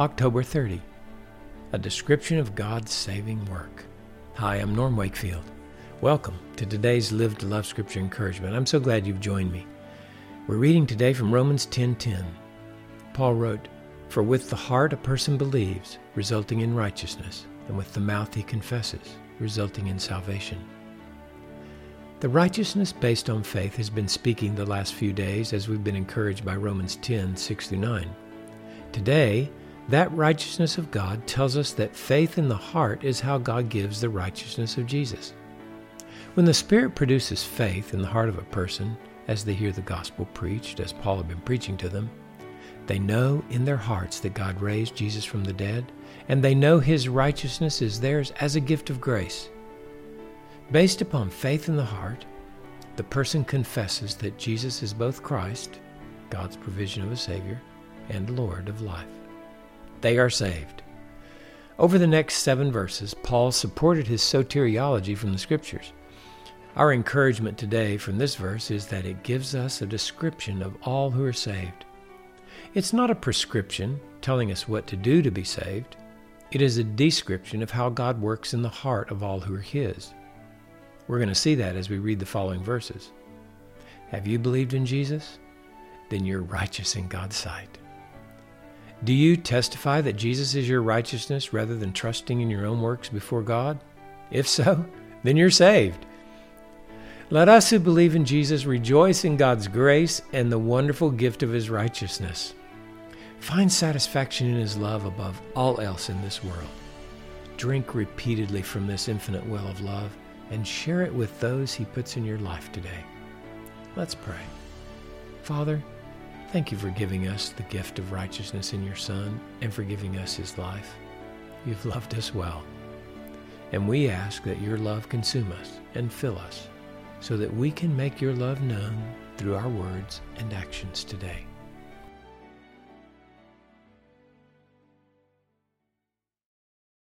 October 30. A description of God's saving work. Hi, I'm Norm Wakefield. Welcome to today's Live to Love Scripture Encouragement. I'm so glad you've joined me. We're reading today from Romans 10:10. Paul wrote, "For with the heart a person believes, resulting in righteousness, and with the mouth he confesses, resulting in salvation." The righteousness based on faith has been speaking the last few days as we've been encouraged by Romans 10 6 through 9. Today, that righteousness of God tells us that faith in the heart is how God gives the righteousness of Jesus. When the Spirit produces faith in the heart of a person as they hear the gospel preached, as Paul had been preaching to them, they know in their hearts that God raised Jesus from the dead, and they know his righteousness is theirs as a gift of grace. Based upon faith in the heart, the person confesses that Jesus is both Christ, God's provision of a Savior, and Lord of life. They are saved. Over the next seven verses, Paul supported his soteriology from the Scriptures. Our encouragement today from this verse is that it gives us a description of all who are saved. It's not a prescription telling us what to do to be saved. It is a description of how God works in the heart of all who are His. We're going to see that as we read the following verses. Have you believed in Jesus? Then you're righteous in God's sight. Do you testify that Jesus is your righteousness rather than trusting in your own works before God? If so, then you're saved. Let us who believe in Jesus rejoice in God's grace and the wonderful gift of His righteousness. Find satisfaction in His love above all else in this world. Drink repeatedly from this infinite well of love and share it with those He puts in your life today. Let's pray. Father, thank you for giving us the gift of righteousness in your Son and for giving us His life. You've loved us well. And we ask that your love consume us and fill us so that we can make your love known through our words and actions today.